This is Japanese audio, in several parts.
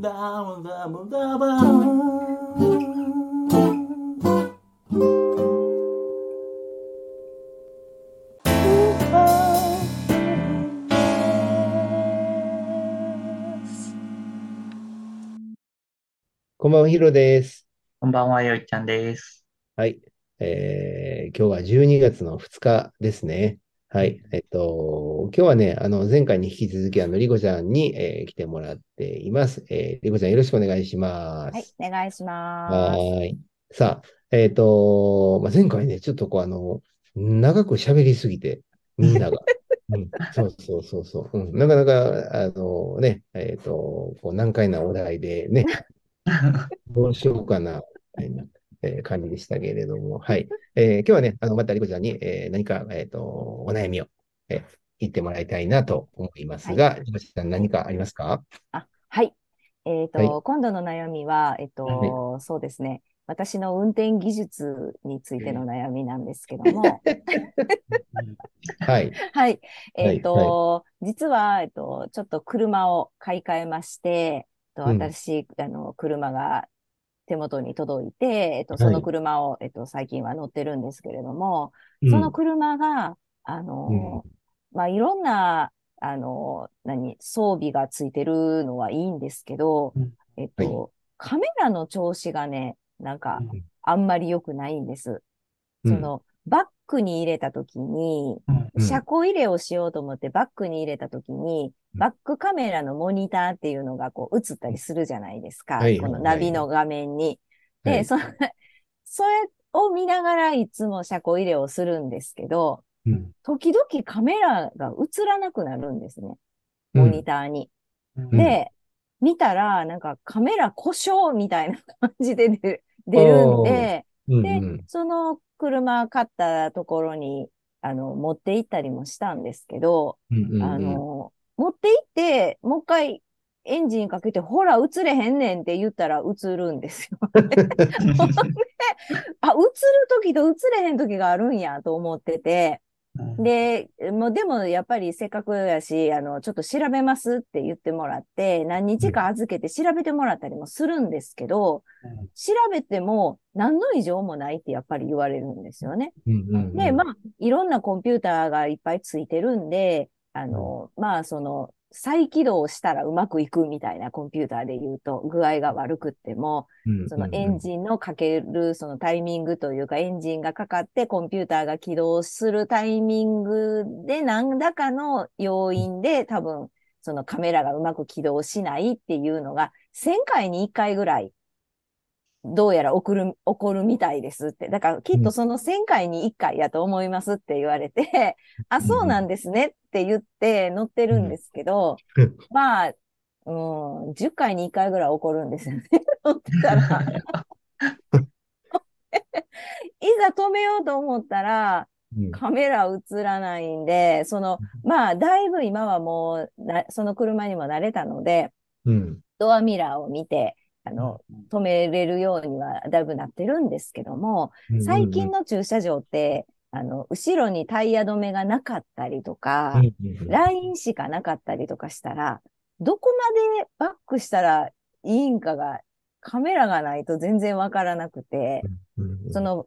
ダブダブダブこんばんは、ヒロです。こんばんは、よいちゃんです。はい。えー、今日は12月の2日ですね。はい。えっと、今日はね、あの、前回に引き続き、あの、リコちゃんに、えー来てもらっています。えー、リコちゃんよろしくお願いします。はい、お願いしはます。ーい。さあ、えっと、まあ、前回ね、ちょっとこう、あの、長く喋りすぎて、みんなが。うん、そうそうそうそう。うん、なかなか、あのね、えっと、こう難解なお題でね、どうしようかな、みたいな、えー感じでしたけれども、はい。えー今日はね、あの、またリコちゃんに、えー何か、えっと、お悩みを、えー言ってもらいたいなと思いますが、リコちゃん何かありますか？あ、はい。えっと、はい今度の悩みは、えっと、そうですね。私の運転技術についての悩みなんですけども、はい。はい。えっはと、実は、えっと、ちょっと車を買い替えまして、と、うん私、あの、車が手元に届いて、えっと、そはい。の車を、えっと、最近は乗ってるんですけれども、うん。その車が、あの、まあ、いろんな、あの、何、装備がついてるのはいいんですけどうん、えっと、カメラの調子がね、なんか、あんまり良くないんです。うん。その、バックに入れたときに、うん。車庫入れをしようと思ってバックに入れたときに、うんバックカメラのモニターっていうのがこう映ったりするじゃないですか。はいこのナビの画面に。で、はい。そ、それを見ながらいつも車庫入れをするんですけど、うん。時々カメラが映らなくなるんですね。モニターに。うん。で、見たら、なんかカメラ故障みたいな感じで出る出るんで、でうんうん。その車買ったところに、あの、持って行ったりもしたんですけど、うんうん。あの、持って行って、もう一回エンジンかけて、ほら、映れへんねんって言ったら映るんですよ。あ、映る時と映れへん時があるんやと思ってて、うんで、もうでもやっぱりせっかくやし、あの、ちょっと調べますって言ってもらって、何日か預けて調べてもらったりもするんですけど、調べても何の異常もないってやっぱり言われるんですよね。うんうんうんで、まあ、いろんなコンピューターがいっぱいついてるんで、あの、まあ、その、再起動したらうまくいくみたいなコンピューターで言うと、具合が悪くっても、うん。そのエンジンのかけるそのタイミングというか、エンジンがかかってコンピューターが起動するタイミングで何らかの要因で多分そのカメラがうまく起動しないっていうのが1000回に1回ぐらいどうやら起こる、起こるみたいですって。だからきっとその1000回に1回やと思いますって言われて、あ、そうなんですねって言って乗ってるんですけど、うん。まあ、うん、10回に1回ぐらい起こるんですよね。乗ってたら。いざ止めようと思ったら、うん。カメラ映らないんで、その、まあ、だいぶ今はもうな、その車にも慣れたので、うん。ドアミラーを見て、あの、止めれるようにはだいぶなってるんですけども、うん。最近の駐車場って、あの、後ろにタイヤ止めがなかったりとか、ラインしかなかったりとかしたら、どこまでバックしたらいいんかが、カメラがないと全然わからなくて、うんその、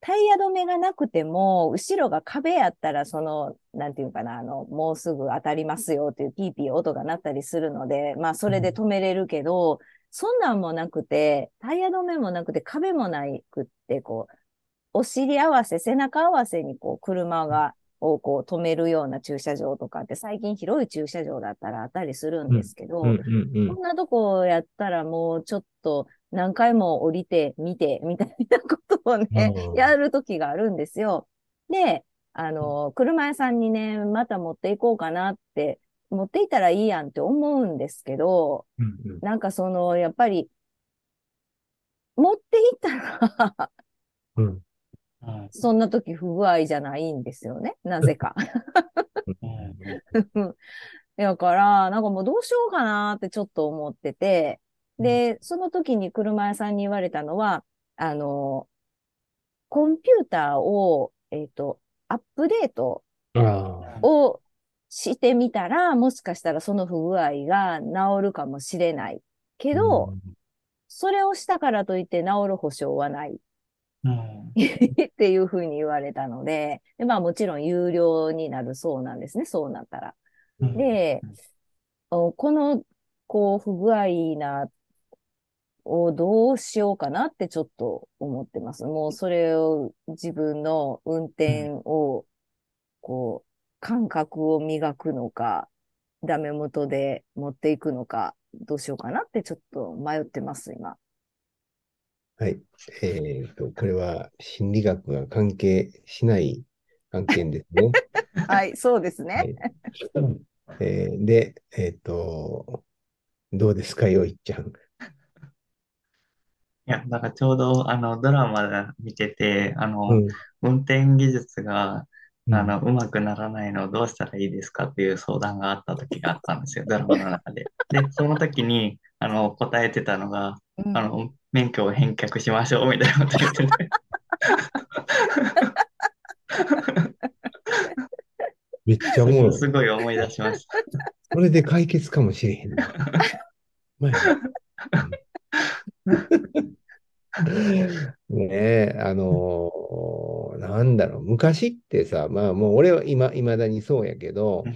タイヤ止めがなくても、後ろが壁やったら、その、なんていうかな、あの、もうすぐ当たりますよっていうピーピー音が鳴ったりするので、まあ、それで止めれるけど、そんなんもなくて、タイヤ止めもなくて、壁もないくって、こう、お尻合わせ、背中合わせにこう、車が、をこう止めるような駐車場とかって最近広い駐車場だったらあったりするんですけど、うんうんうん。こんなとこやったらもうちょっと何回も降りて見てみたいなことをね、うんやる時があるんですよ。で、あの、車屋さんにね、また持っていこうかなって、持っていったらいいやんって思うんですけど、うんうん。なんかその、やっぱり、持っていったら、うんうんそんな時不具合じゃないんですよね。なぜか。うん だから、なんかもうどうしようかなってちょっと思ってて、で、その時に車屋さんに言われたのは、あの、コンピューターを、えっと、アップデート。をしてみたら、もしかしたらその不具合が治るかもしれない。けど、それをしたからといって治る保証はないうんっていうふうに言われたので、でまあもちろん有料になるそうなんですね、そうなったら。うんで、おこの、こう、不具合な、をどうしようかなってちょっと思ってます。もうそれを自分の運転を、こう、感覚を磨くのか、ダメ元で持っていくのか、どうしようかなってちょっと迷ってます、今。はい。えっと、これは心理学が関係しない案件ですね。はい、そうですはね。いえーで、えっと、どうですか、よいちゃん？いや、だからちょうど、あの、ドラマで見てて、あの、うん。運転技術が、うんあの、うまくならないのをどうしたらいいですかっていう相談があった時があったんですよ、ドラマの中で。で、その時に、あの、答えてたのが、うんあの、免許を返却しましょうみたいなこと言ってて。めっちゃおもろい。すごい思い出しました。これで解決かもしれへんな。まあ ねえ、あのーなんだろう、昔ってさ、まあもう俺は今、未だにそうやけど、うん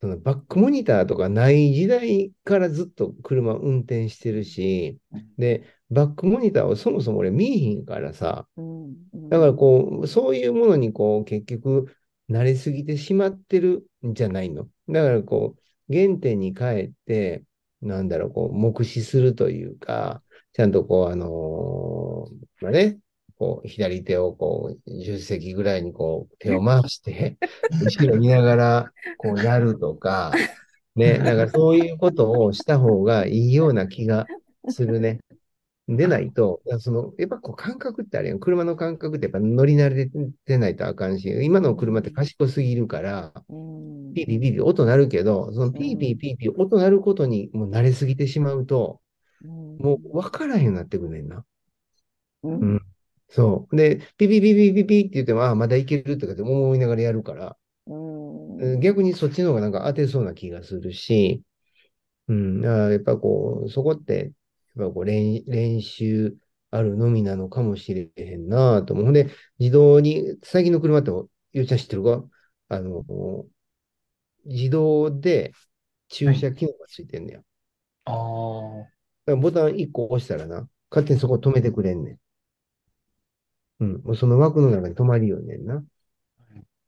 そのバックモニターとかない時代からずっと車運転してるし、で、バックモニターをそもそも俺見えへんからさ、うんうんだからこう、そういうものにこう、結局、慣れすぎてしまってるんじゃないの。だからこう、原点に帰って、なんだろう、こう、目視するというか、ちゃんとこう、あのーまあね、こう、左手をこう、10席ぐらいにこう、手を回して、後ろ見ながら、こう、やるとか、ね、なんかそういうことをした方がいいような気がするね。でないと、その、やっぱこう感覚ってあれやん。車の感覚ってやっぱ乗り慣れてないとあかんし、今の車って賢すぎるから、うんピーピーピーピー音鳴るけど、そのピーピーピーピー音鳴ることにもう慣れすぎてしまうと、うんもう分からへんようになってくんねんな。うんうんそう。で、ピーピーピーピーピーピーって言っても、ああ、まだいけるとかって思いながらやるから、うんうん逆にそっちの方がなんか当てそうな気がするし、うん、だからやっぱこう、そこって、やっぱこう練練習あるのみなのかもしれへんなと思う。ほんで、自動に、最近の車って、ゆうちゃん知ってるか？あの、自動で駐車機能がついてんねや。だああ、からボタン1個押したらな、勝手にそこ止めてくれんねん。うん、もうその枠の中に止まりよんねんな。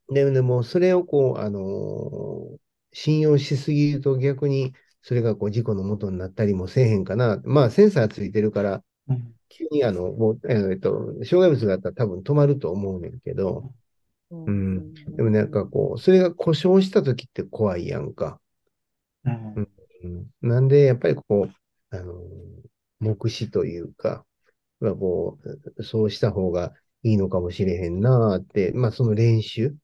で、でも、それをこう、あのー信用しすぎると逆に、それがこう事故の元になったりもせえへんかな。まあ、センサーついてるから、うん急にあの、もう、えーっと、障害物があったら多分止まると思うねんけど、うん。でもなんかこう、それが故障した時って怖いやんか。うん。うん、なんで、やっぱりこう、あのー目視というか、まあこう、そうした方がいいのかもしれへんなーって、まあその練習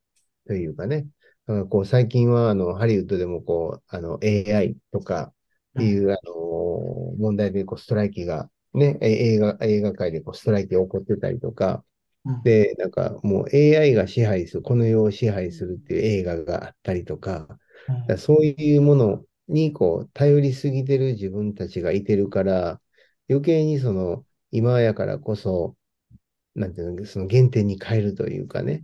というかね、だからこう最近はあの、ハリウッドでもこう、あの、AI とかっていう、あのー問題でこうストライキが、ね、え映画、映画界でこうストライキが起こってたりとか、うん。で、なんかもう AI が支配する、この世を支配するっていう映画があったりとか、だからそういうものにこう頼りすぎてる自分たちがいてるから、余計にその今やからこそ、なんていうの、その原点に変えるというかね。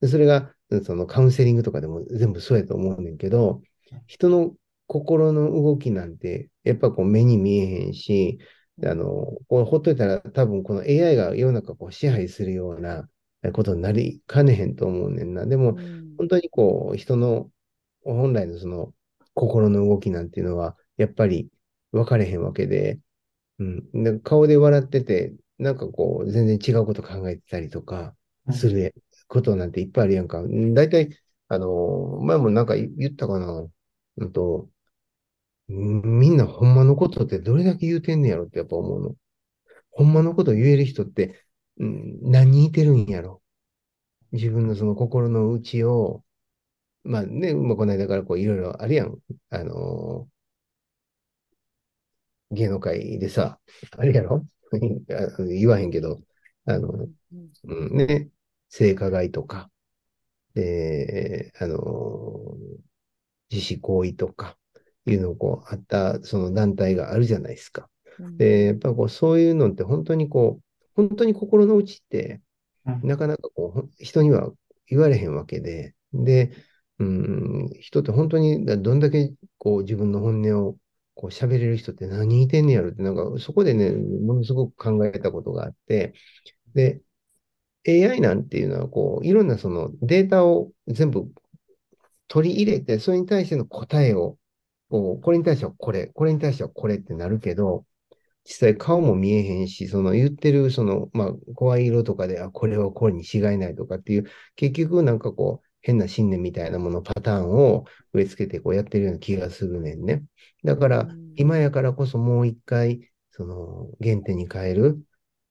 でそれが、そのカウンセリングとかでも全部そうやと思うねんけど、人の心の動きなんて、やっぱこう目に見えへんし、あの、こうほっといたら多分この AI が世の中こう支配するようなことになりかねへんと思うねんな。でも、うん本当にこう、人の本来のその心の動きなんていうのは、やっぱり分かれへんわけで、うん。で顔で笑ってて、なんかこう、全然違うこと考えてたりとか、することなんていっぱいあるやんか。うん大体、あの、前もなんか言言ったかな。うんと、うんみんなほんまのことってどれだけ言うてんねやろってやっぱ思うの。ほんまのこと言える人って、うん、何人いてるんやろ。自分のその心の内を、まあね、まあ、この間からこういろいろあるやん。あの芸能界でさ、あれやろ あ言わへんけど、あの、うんうん、ね、性加害とか、で、あの、自死行為とか、いうのをこう、あった、その団体があるじゃないですか。うんで、やっぱこう、そういうのって本当にこう、本当に心の内って、うんなかなかこう人には言われへんわけで、で、うん、人って本当にどんだけこう自分の本音をこう喋れる人って何人いてんねやろって、なんかそこでね、ものすごく考えたことがあって、で、AI なんていうのはこう、いろんなそのデータを全部取り入れて、それに対しての答えを、こうこれに対してはこれ、これに対してはこれってなるけど、実際顔も見えへんし、その言ってる、その、まあ、声色とかで、あ、これはこれに違いないとかっていう、結局なんかこう、変な信念みたいなもの、パターンを植え付けてこうやってるような気がするねんね。だからうん、今やからこそもう一回、その、原点に変える、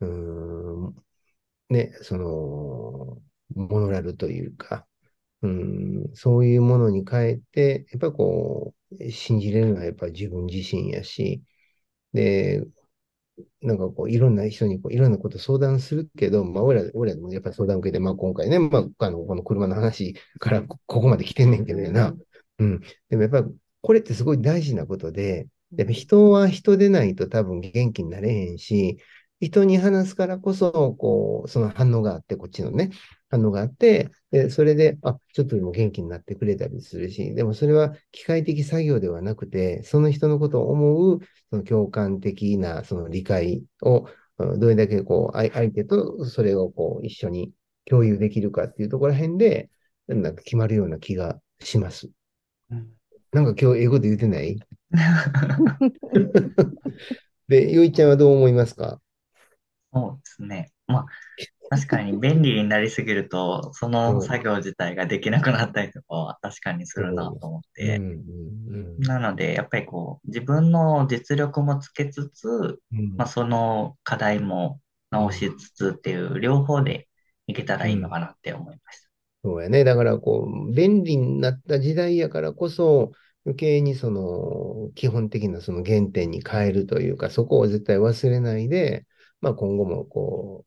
うーん、ね、その、モノラルというか、うん、そういうものに変えて、やっぱこう、信じれるのはやっぱ自分自身やし、で、なんかこう、いろんな人にこういろんなこと相談するけど、まあ、俺ら、俺らもやっぱり相談受けて、まあ今回ね、まあ、あの、この車の話からここまで来てんねんけどな。うん。でもやっぱ、これってすごい大事なことで、やっぱ人は人でないと多分元気になれへんし、人に話すからこそ、こう、その反応があって、こっちのね、反応があって、で、それで、あ、ちょっとでも元気になってくれたりするし、でもそれは機械的作業ではなくて、その人のことを思う、その共感的な、その理解を、うんどれだけこう、相相手とそれをこう、一緒に共有できるかっていうところら辺で、なんか決まるような気がします。うん。なんか今日英語で言ってない？で、ゆいちゃんはどう思いますか？そうですね。まあ、確かに便利になりすぎると、その作業自体ができなくなったりとかは確かにするなと思って。うんうんなので、やっぱりこう、自分の実力もつけつつ、うんまあ、その課題も直しつつっていう両方でいけたらいいのかなって思いました。そうやね。だから、こう、便利になった時代やからこそ、余計にその、基本的なその原点に変えるというか、そこを絶対忘れないで、まあ今後もこ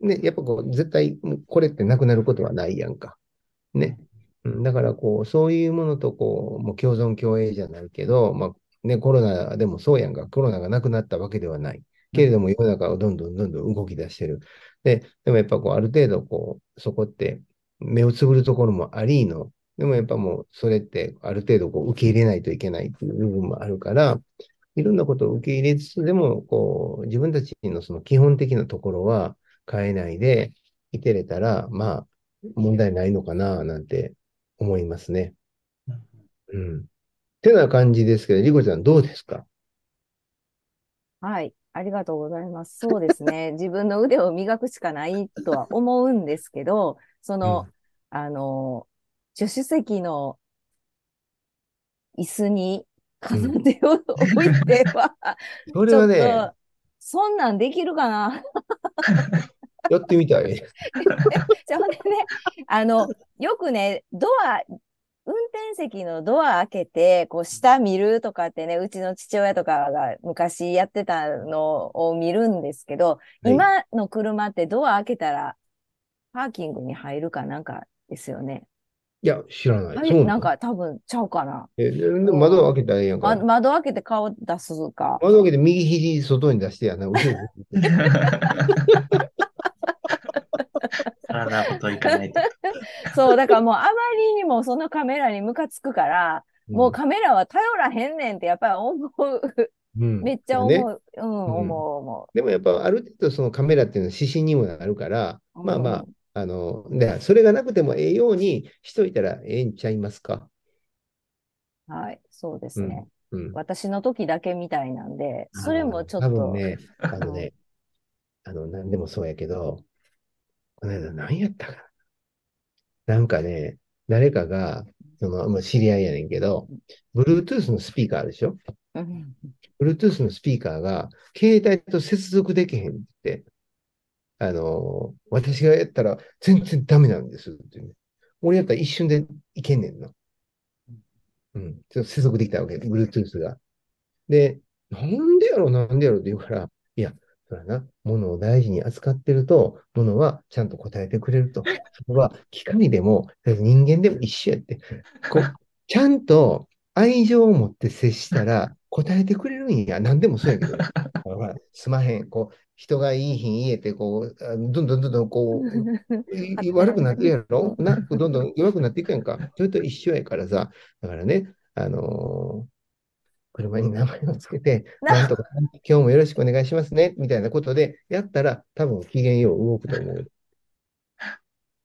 う、ね、やっぱこう、絶対、これってなくなることはないやんか。ね。だから、こう、そういうものと、こう、もう共存共栄じゃないけど、まあ、ね、コロナでもそうやんか。コロナがなくなったわけではない。けれども、世の中はどんどんどんどん動き出してる。で、でもやっぱこう、ある程度、こう、そこって、目をつぶるところもありの、でもやっぱもう、それって、ある程度、こう、受け入れないといけないっていう部分もあるから、いろんなことを受け入れつつ、でも、こう、自分たちのその基本的なところは変えないでいてれたら、まあ、問題ないのかな、なんて思いますね。うん。てな感じですけど、リコちゃんどうですか？はい。ありがとうございます。そうですね。自分の腕を磨くしかないとは思うんですけど、その、あの、助手席の椅子に片手を置いては、それはね、ちょっと、そんなんできるかな やってみたい。じゃあ、ほんでね、あの、よくね、ドア、運転席のドア開けて、こう、下見るとかってね、うちの父親とかが昔やってたのを見るんですけど、はい今の車ってドア開けたら、パーキングに入るかなんかですよね。いや、知らない。なんか多分ちゃうかな。え、ででも窓開けたらええやんか。ま、窓開けて顔出すか。窓開けて右肘外に出してやな。後ろに体ごといかないと。そう、だからもうあまりにもそのカメラにムカつくから、もうカメラは頼らへんねんってやっぱり思う。うんめっちゃ思ねう。うん、思う思でもやっぱある程度そのカメラっていうのは指針にもなるから、う。まあまあうん、あの、で、それがなくてもええようにしといたらええんちゃいますか？はい、そうですね。うん。私の時だけみたいなんで、それもちょっ多分と、ね、あのね、あの、なんでもそうやけど、この間何やったかな？なんかね、誰かが、その、もう知り合いやねんけど、Bluetooth のスピーカーあるでしょ？うん、Bluetooth のスピーカーが、携帯と接続できへんって、あの、私がやったら全然ダメなんですって、ね。俺やったら一瞬でいけんねんな。うん。ちょっと接続できたわけ、Bluetooth が。で、なんでやろ、なんでやろって言うから、いや、そらな、物を大事に扱ってると、物はちゃんと答えてくれると。それは機械でも、人間でも一緒やって。こうちゃんと愛情を持って接したら答えてくれるんや。何でもそうやけど。すまへん。こう、人がいい日に言えて、こう、あどんどんどんどんこう、いい悪くなってるやろ？な、どんどん弱くなっていくやんか。それと一緒やからさ。だからね、あのー車に名前をつけて、ななんとか、今日もよろしくお願いしますね、みたいなことでやったら、多分機嫌よう動くと思う。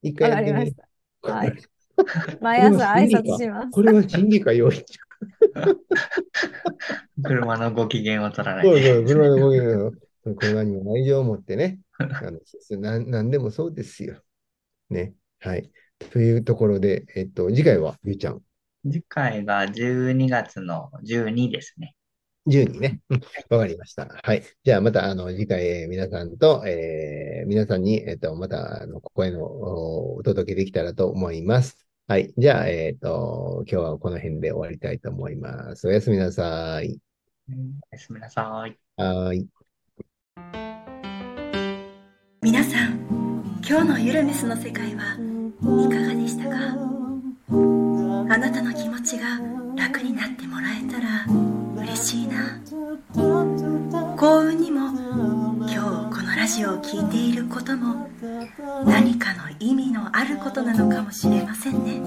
一回やってみわかりまし。た。はいこ毎朝挨拶します。これは心理か要因車のご機嫌を取らないそうで。そう、車の動きの、車にも愛情を持ってね、あのなんなんでもそうですよ。ね。はい。というところで、えっと、次回は、ゆうちゃん、次回が12月の12ですね。12ね。うん、わかりました。はい。じゃあ、また、あの、次回、えー皆さんと、えー皆さんに、えっと、また、あの、声のおお届けできたらと思います。はい。じゃあ、えっと、今日はこの辺で終わりたいと思います。おやすみなさい。おやすみなさい。はーい。皆さん今日のゆるメスの世界はいかがでしたか？あなたの気持ちが楽になってもらえたら嬉しいな。幸運にも今日このラジオを聴いていることも何かの意味のあることなのかもしれませんね。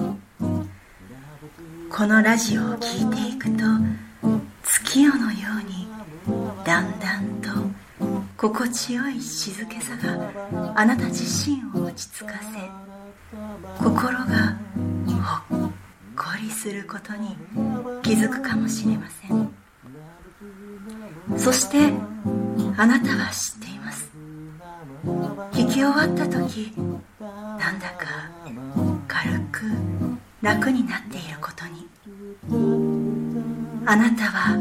このラジオを聴いていくと月夜のようにだんだんと心地よい静けさがあなた自身を落ち着かせ心がほっこりすることに気づくかもしれません。そしてあなたは知っています。聞き終わった時なんだか軽く楽になっていることに。あなたは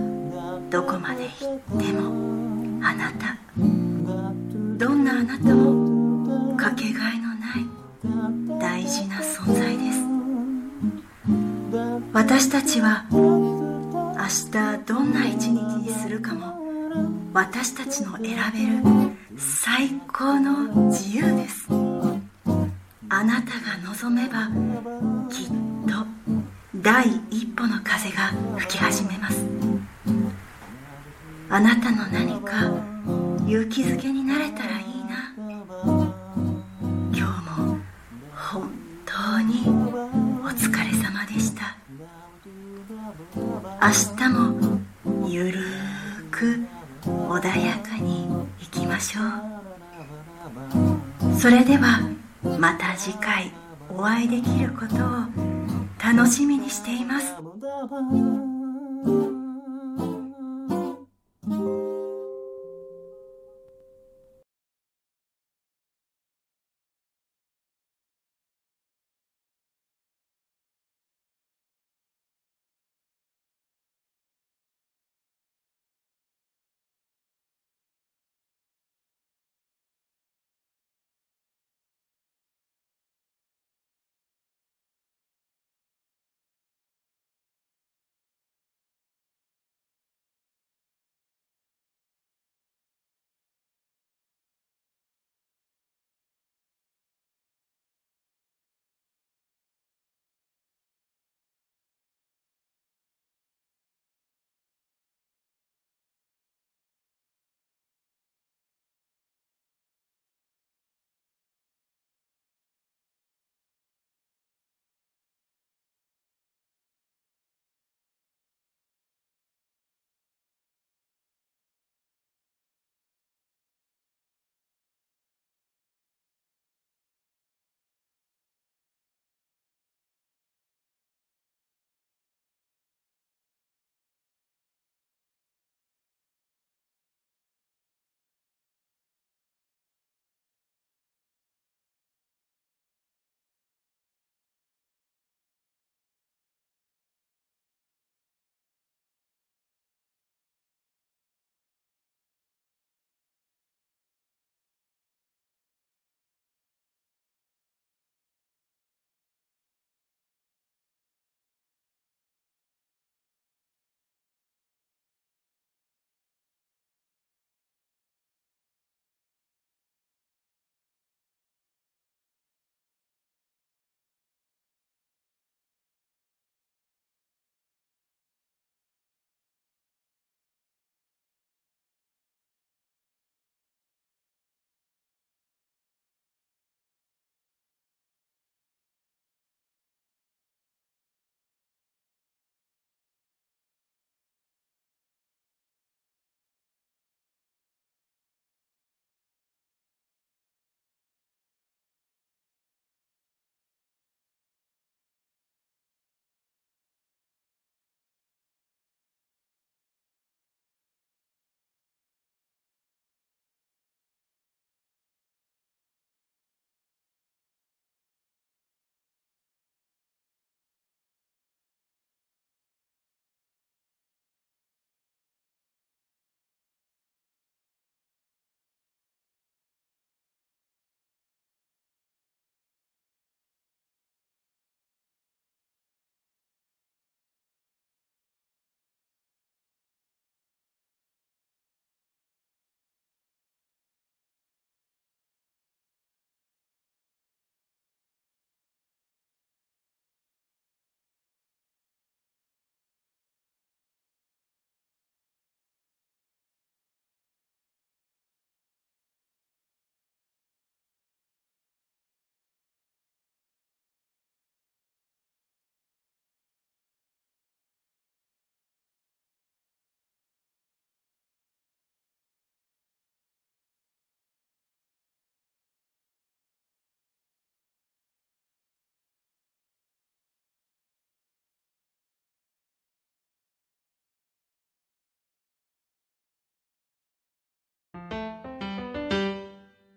どこまで行ってもんなあなたもかけがえのない大事な存在です。私たちは明日どんな一日にするかも私たちの選べる最高の自由です。あなたが望めばきっと第一歩の風が吹き始めます。あなたの何か勇気づけになれたらいいした。明日もゆるーく穏やかにいきましょう。それではまた次回お会いできることを楽しみにしています。す。